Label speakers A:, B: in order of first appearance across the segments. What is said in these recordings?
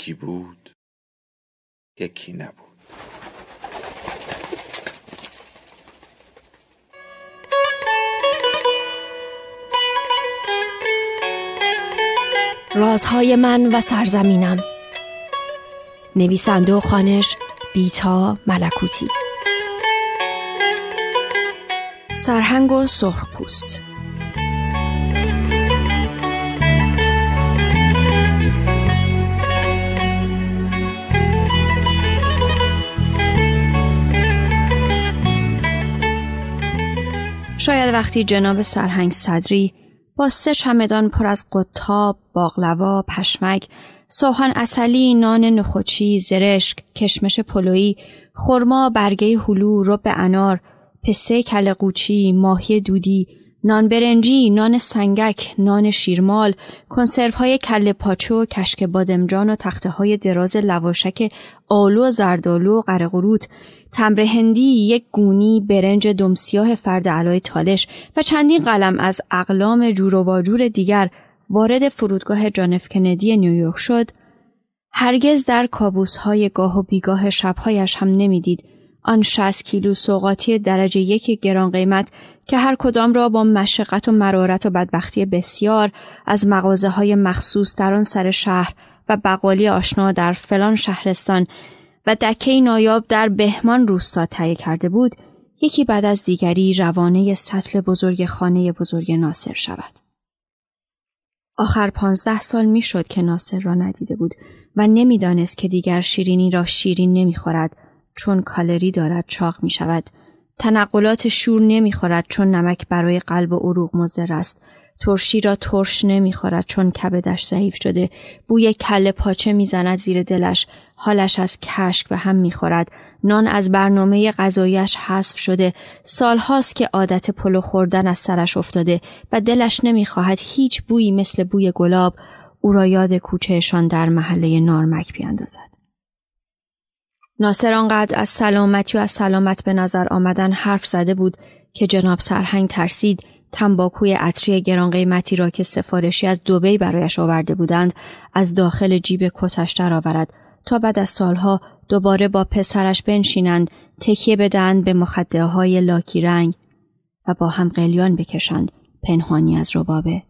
A: یکی بود یکی نبود.
B: رازهای من و سرزمینم. نویسنده و خانش بیتا ملکوتی. سرهنگ و سرخ شاید وقتی جناب سرهنگ صدری با سه چمدان پر از قطاب، باقلوا، پشمک، سوهان اصلی، نان نخوچی، زرشک، کشمش پلویی، خرما، برگه هلو، رب انار، پسته کل قوچی، ماهی دودی، نان برنجی، نان سنگک، نان شیرمال، کنسرف های کل پاچو، کشک بادمجان و تخته های دراز لواشک آلو و زردالو و قرقروت، تمر هندی، یک گونی، برنج دمسیاه فرد علای تالش و چندین قلم از اقلام جور و واجور دیگر وارد فرودگاه جانف کندی نیویورک شد، هرگز در کابوس های گاه و بیگاه شبهایش هم نمی‌دید. آن 60 کیلو سوقاتی درجه یک گران قیمت که هر کدام را با مشقت و مرارت و بدبختی بسیار از مغازه های مخصوص در آن سر شهر و بقالی آشنا در فلان شهرستان و دکه نایاب در بهمان روستا تهیه کرده بود یکی بعد از دیگری روانه سطل بزرگ خانه بزرگ ناصر شود. آخر پانزده سال می‌شد که ناصر را ندیده بود و نمی‌دانست که دیگر شیرینی را شیرین نمی‌خورد چون کالری دارد چاق می شود. تنقلات شور نمی‌خورد چون نمک برای قلب و عروق مضر است. ترشی را ترش نمی‌خورد چون کبدش ضعیف شده. بوی کله پاچه می‌زند زیر دلش. حالش از کشک به هم می‌خورد. نان از برنامه غذایش حذف شده. سالهاست که عادت پلو خوردن از سرش افتاده و دلش نمی‌خواهد هیچ بویی مثل بوی گلاب او را یاد کوچهشان در محله نارمک بیاندازد. ناصر آنقدر از سلامتی و از سلامت به نظر آمدن حرف زده بود که جناب سرهنگ ترسید تنباکوی عطری گران قیمتی را که سفارشی از دوبی برایش آورده بودند از داخل جیب کتش درآورد تا بعد از سالها دوباره با پسرش بنشینند تکیه بدهند به مخده های لاکی رنگ و با هم قلیان بکشند پنهانی از ربابه.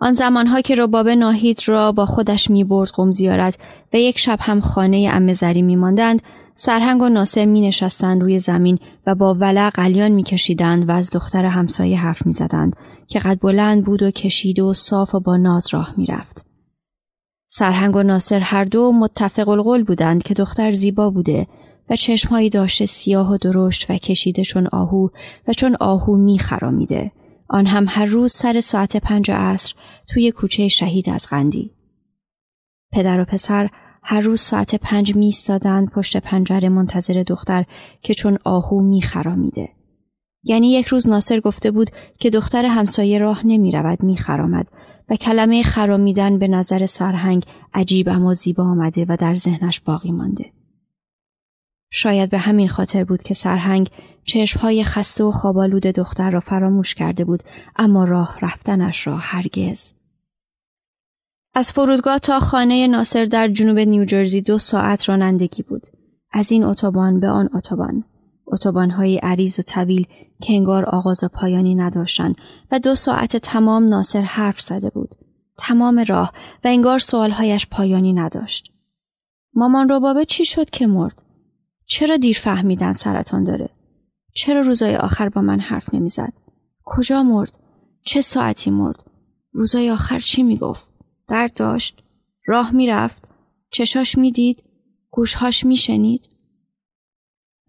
B: آن زمانها که ربابه ناهید را با خودش می برد قم زیارت و یک شب هم خانه ام زری می ماندند سرهنگ و ناصر می نشستند روی زمین و با ولع قلیان می کشیدند و از دختر همسایه حرف می زدند که قد بلند بود و کشید و صاف و با ناز راه می رفت. سرهنگ و ناصر هر دو متفق القول بودند که دختر زیبا بوده و چشمهایی داشته سیاه و درشت و کشیده چون آهو و چون آهو می خرامیده. آن هم هر روز سر ساعت پنج عصر توی کوچه شهید از غندی. پدر و پسر هر روز ساعت پنج می پشت پنجره منتظر دختر که چون آهو می خرامیده. یعنی یک روز ناصر گفته بود که دختر همسایه راه نمی رود می خرامد و کلمه خرامیدن به نظر سرهنگ عجیب اما زیبا آمده و در ذهنش باقی مانده. شاید به همین خاطر بود که سرهنگ چشمهای خسته و خوابالود دختر را فراموش کرده بود اما راه رفتنش را هرگز. از فرودگاه تا خانه ناصر در جنوب نیوجرسی دو ساعت رانندگی بود. از این اتوبان به آن اتوبان. اتوبانهای عریض و طویل که انگار آغاز و پایانی نداشتند و دو ساعت تمام ناصر حرف زده بود. تمام راه و انگار سوالهایش پایانی نداشت. مامان ربابه چی شد که مرد؟ چرا دیر فهمیدن سرطان داره؟ چرا روزای آخر با من حرف نمی‌زد؟ کجا مرد؟ چه ساعتی مرد؟ روزای آخر چی می‌گفت؟ درد داشت؟ راه می‌رفت؟ چشاش می‌دید؟ گوشهاش میشنید؟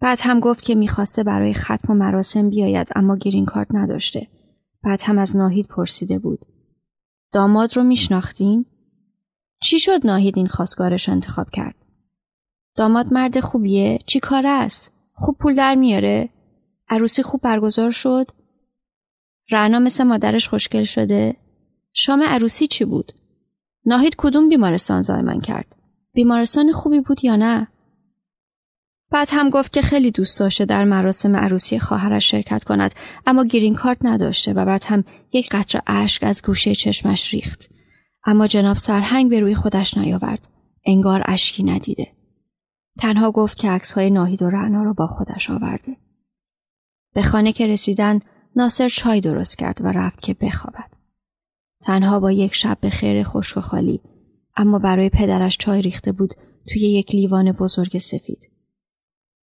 B: بعد هم گفت که می‌خواسته برای ختم و مراسم بیاید اما گرین کارت نداشته. بعد هم از ناهید پرسیده بود. داماد رو میشناختین؟ چی شد ناهید این خواستگارش انتخاب کرد؟ داماد مرد خوبیه؟ چی کار است؟ خوب پول در میاره؟ عروسی خوب برگزار شد؟ رعنا مثل مادرش خوشگل شده؟ شام عروسی چی بود؟ ناهید کدوم بیمارستان زایمان کرد؟ بیمارستان خوبی بود یا نه؟ بعد هم گفت که خیلی دوست داشته در مراسم عروسی خواهرش شرکت کند اما گرین کارت نداشته و بعد هم یک قطره اشک از گوشه چشمش ریخت. اما جناب سرهنگ به روی خودش نیاورد. انگار اشکی ندیده. تنها گفت که های ناهید و رعنا را با خودش آورده. به خانه که رسیدن ناصر چای درست کرد و رفت که بخوابد. تنها با یک شب به خیر خشک و خالی اما برای پدرش چای ریخته بود توی یک لیوان بزرگ سفید.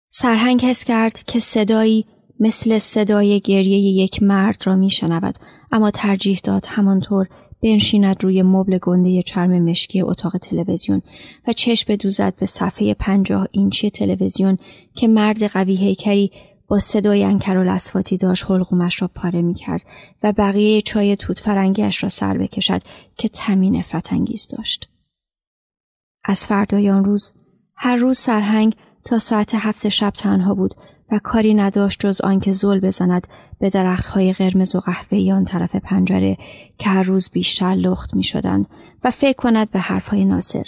B: سرهنگ حس کرد که صدایی مثل صدای گریه یک مرد را میشنود اما ترجیح داد همانطور بنشیند روی مبل گنده چرم مشکی اتاق تلویزیون و چشم بدوزد به صفحه پنجاه اینچی تلویزیون که مرد قوی هیکری با صدای انکر و لسفاتی داشت حلقومش را پاره می کرد و بقیه چای توت فرنگیش را سر بکشد که تمی نفرت انگیز داشت. از فردای آن روز هر روز سرهنگ تا ساعت هفت شب تنها بود و کاری نداشت جز آنکه زل بزند به درختهای قرمز و قهوه‌ای آن طرف پنجره که هر روز بیشتر لخت می شدند و فکر کند به حرفهای ناصر.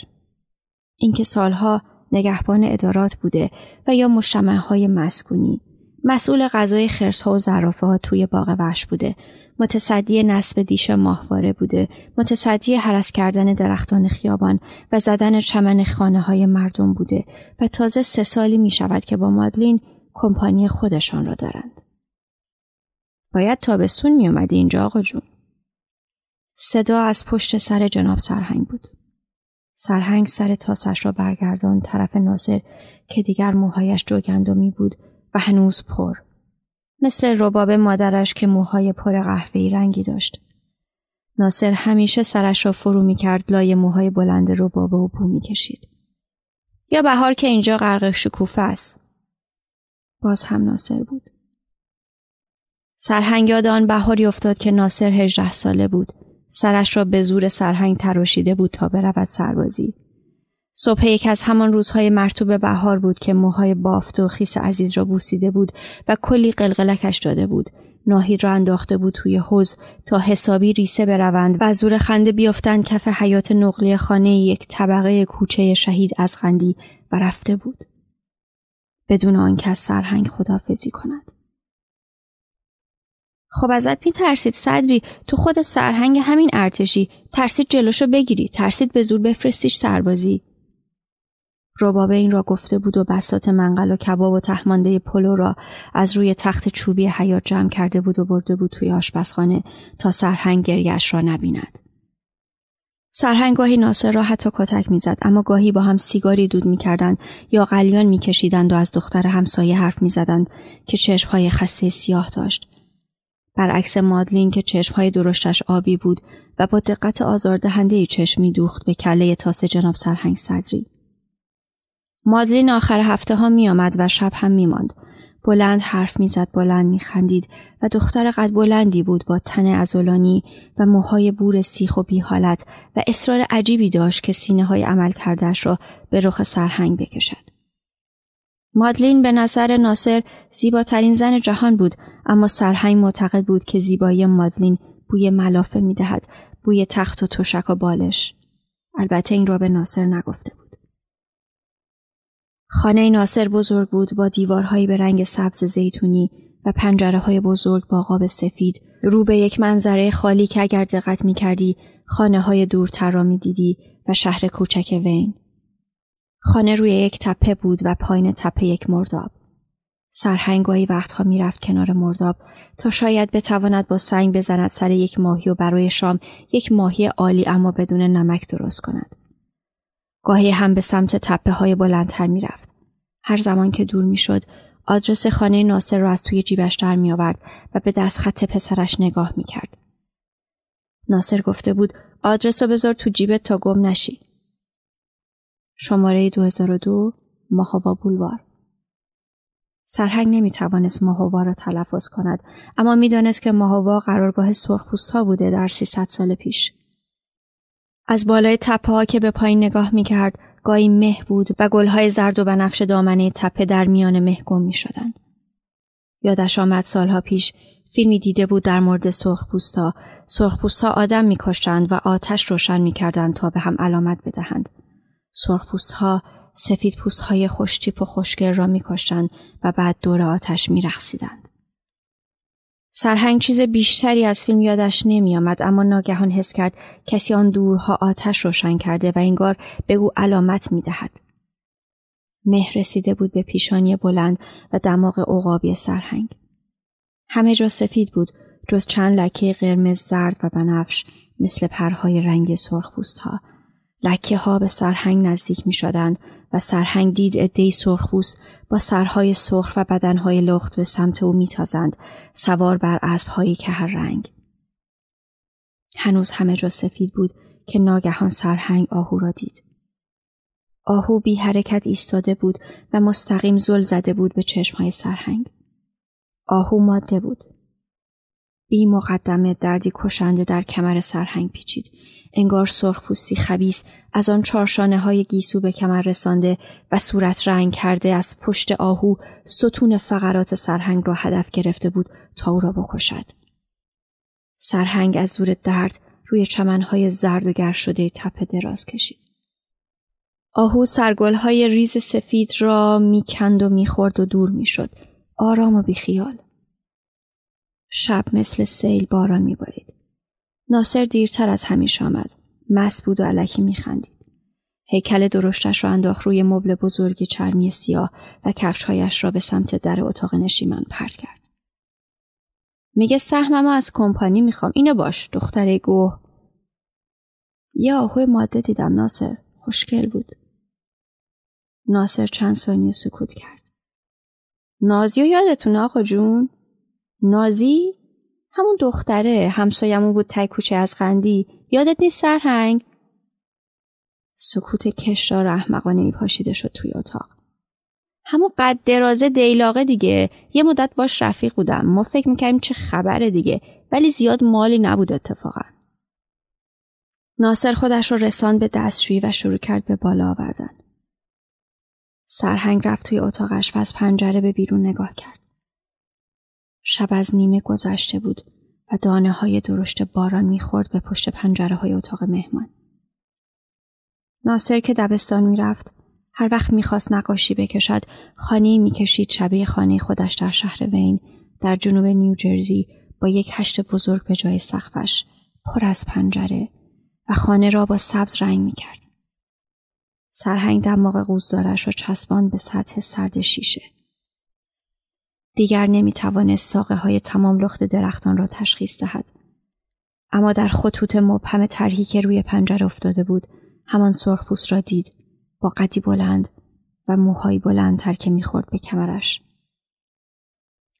B: اینکه سالها نگهبان ادارات بوده و یا های مسکونی. مسئول غذای خرسها و زرافه ها توی باغ وحش بوده. متصدی نصب دیش ماهواره بوده. متصدی حرس کردن درختان خیابان و زدن چمن خانه های مردم بوده. و تازه سه سالی می شود که با مادلین کمپانی خودشان را دارند. باید تابستون می آمدی اینجا آقا جون. صدا از پشت سر جناب سرهنگ بود. سرهنگ سر تاسش را برگردان طرف ناصر که دیگر موهایش جوگندمی بود و هنوز پر. مثل رباب مادرش که موهای پر قهوه‌ای رنگی داشت. ناصر همیشه سرش را فرو می کرد لای موهای بلند ربابه و بو می کشید. یا بهار که اینجا غرق شکوفه است. باز هم ناصر بود. سرهنگ یاد آن بهاری افتاد که ناصر هجده ساله بود. سرش را به زور سرهنگ تراشیده بود تا برود سربازی. صبح یک از همان روزهای مرتوب بهار بود که موهای بافت و خیس عزیز را بوسیده بود و کلی قلقلکش داده بود. ناهید را انداخته بود توی حوز تا حسابی ریسه بروند و زور خنده بیفتند کف حیات نقلی خانه یک طبقه کوچه شهید از خندی و رفته بود. بدون آنکه از سرهنگ خدافزی کند. خب ازت می ترسید صدری تو خود سرهنگ همین ارتشی ترسید جلوشو بگیری ترسید به زور بفرستیش سربازی ربابه این را گفته بود و بسات منقل و کباب و تهمانده پلو را از روی تخت چوبی حیات جمع کرده بود و برده بود توی آشپزخانه تا سرهنگ گریش را نبیند. سرهنگ گاهی ناصر را حتی کتک می‌زد اما گاهی با هم سیگاری دود می‌کردند یا قلیان میکشیدند و از دختر همسایه حرف می‌زدند که چشمهای خسته سیاه داشت. برعکس مادلین که چشمهای درشتش آبی بود و با دقت آزاردهنده چشمی دوخت به کله تاس جناب سرهنگ صدری. مادلین آخر هفته ها می آمد و شب هم می ماند. بلند حرف می‌زد بلند میخندید و دختر قد بلندی بود با تن ازولانی و موهای بور سیخ و بی حالت و اصرار عجیبی داشت که سینه های عمل کردش را به رخ سرهنگ بکشد. مادلین به نظر ناصر زیباترین زن جهان بود اما سرهنگ معتقد بود که زیبایی مادلین بوی ملافه می‌دهد بوی تخت و تشک و بالش البته این را به ناصر نگفته بود خانه ناصر بزرگ بود با دیوارهایی به رنگ سبز زیتونی و پنجره های بزرگ با قاب سفید رو به یک منظره خالی که اگر دقت می کردی خانه های دورتر را می دیدی و شهر کوچک وین. خانه روی یک تپه بود و پایین تپه یک مرداب. سرهنگایی وقتها می‌رفت کنار مرداب تا شاید بتواند با سنگ بزند سر یک ماهی و برای شام یک ماهی عالی اما بدون نمک درست کند. گاهی هم به سمت تپه های بلندتر می‌رفت. هر زمان که دور می‌شد آدرس خانه ناصر را از توی جیبش در می آورد و به دست خط پسرش نگاه می کرد. ناصر گفته بود آدرس رو بذار تو جیبت تا گم نشی. شماره 2002 ماهوا بولوار سرهنگ نمی توانست ماهوا را تلفظ کند اما می‌دانست که ماهوا قرارگاه سرخپوست ها بوده در 300 سال پیش. از بالای تپه ها که به پایین نگاه می کرد گاهی مه بود و گلهای زرد و بنفش دامنه تپه در میان مه گم می شدند. یادش آمد سالها پیش فیلمی دیده بود در مورد سرخپوستا. سرخپوستا آدم می‌کشند و آتش روشن می‌کردند تا به هم علامت بدهند. سرخپوستها سفید های خوشتیپ و خوشگل را میکشتند و بعد دور آتش میرقصیدند. سرهنگ چیز بیشتری از فیلم یادش نمیآمد اما ناگهان حس کرد کسی آن دورها آتش روشن کرده و انگار به او علامت می‌دهد. مه رسیده بود به پیشانی بلند و دماغ عقابی سرهنگ. همه جا سفید بود جز چند لکه قرمز زرد و بنفش مثل پرهای رنگ سرخ ها. لکه ها به سرهنگ نزدیک می شدند و سرهنگ دید ادهی سرخپوست با سرهای سرخ و بدنهای لخت به سمت او میتازند سوار بر اسبهایی که هر رنگ. هنوز همه جا سفید بود که ناگهان سرهنگ آهو را دید. آهو بی حرکت ایستاده بود و مستقیم زل زده بود به چشمهای سرهنگ. آهو ماده بود. بی مقدمه دردی کشنده در کمر سرهنگ پیچید. انگار سرخپوستی خبیس از آن چارشانه های گیسو به کمر رسانده و صورت رنگ کرده از پشت آهو ستون فقرات سرهنگ را هدف گرفته بود تا او را بکشد. سرهنگ از زور درد روی چمنهای زرد و گر شده تپه دراز کشید. آهو سرگلهای ریز سفید را می‌کند و می‌خورد و دور می‌شد. آرام و بیخیال. شب مثل سیل باران میبارید. ناصر دیرتر از همیشه آمد. مس بود و علکی میخندید. هیکل درشتش را انداخت روی مبل بزرگی چرمی سیاه و کفشهایش را به سمت در اتاق نشیمن پرت کرد. میگه سهممو از کمپانی می‌خوام. اینو باش دختر گوه. یه آهوی ماده دیدم ناصر. خوشگل بود. ناصر چند ثانیه سکوت کرد. نازی و یادتون آقا جون؟ نازی؟ همون دختره همسایمون بود تای کوچه از قندی یادت نیست سرهنگ؟ سکوت کشدار احمقانه ای پاشیده شد توی اتاق. همون قد درازه دیلاقه دیگه یه مدت باش رفیق بودم ما فکر می‌کردیم چه خبره دیگه ولی زیاد مالی نبود اتفاقا ناصر خودش رو رساند به دستشویی و شروع کرد به بالا آوردن سرهنگ رفت توی اتاقش و از پنجره به بیرون نگاه کرد. شب از نیمه گذشته بود و دانه های درشت باران می‌خورد به پشت پنجره های اتاق مهمان. ناصر که دبستان می‌رفت هر وقت می‌خواست نقاشی بکشد خانه می‌کشید شبیه خانه خودش در شهر وین در جنوب نیوجرزی با یک هشت بزرگ به جای سقفش پر از پنجره و خانه را با سبز رنگ می‌کرد. سرهنگ دماغ قوزدارش را چسبان به سطح سرد شیشه. دیگر نمی توانست ساقه های تمام لخت درختان را تشخیص دهد. اما در خطوط مبهم طرحی که روی پنجره افتاده بود همان سرخپوست را دید با قدی بلند و موهایی بلندتر که می‌خورد به کمرش.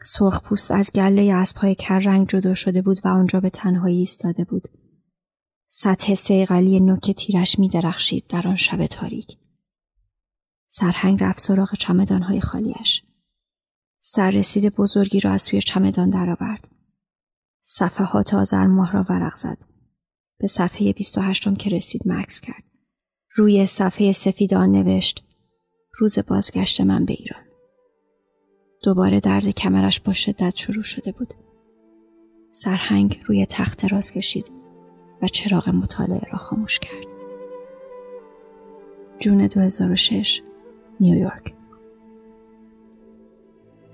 B: سرخپوست از گله اسبهای رنگ جدا شده بود و آنجا به تنهایی ایستاده بود. سطح سیغلی نوک تیرش می درخشید در آن شب تاریک. سرهنگ رفت سراغ چمدانهای خالیش. سررسید بزرگی را از سوی چمدان درآورد. صفحات آذر ماه را ورق زد. به صفحه 28 که رسید مکس کرد. روی صفحه سفید آن نوشت روز بازگشت من به ایران. دوباره درد کمرش با شدت شروع شده بود. سرهنگ روی تخت راز کشید و چراغ مطالعه را خاموش کرد. جون 2006 نیویورک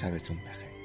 A: شبتون بخیر.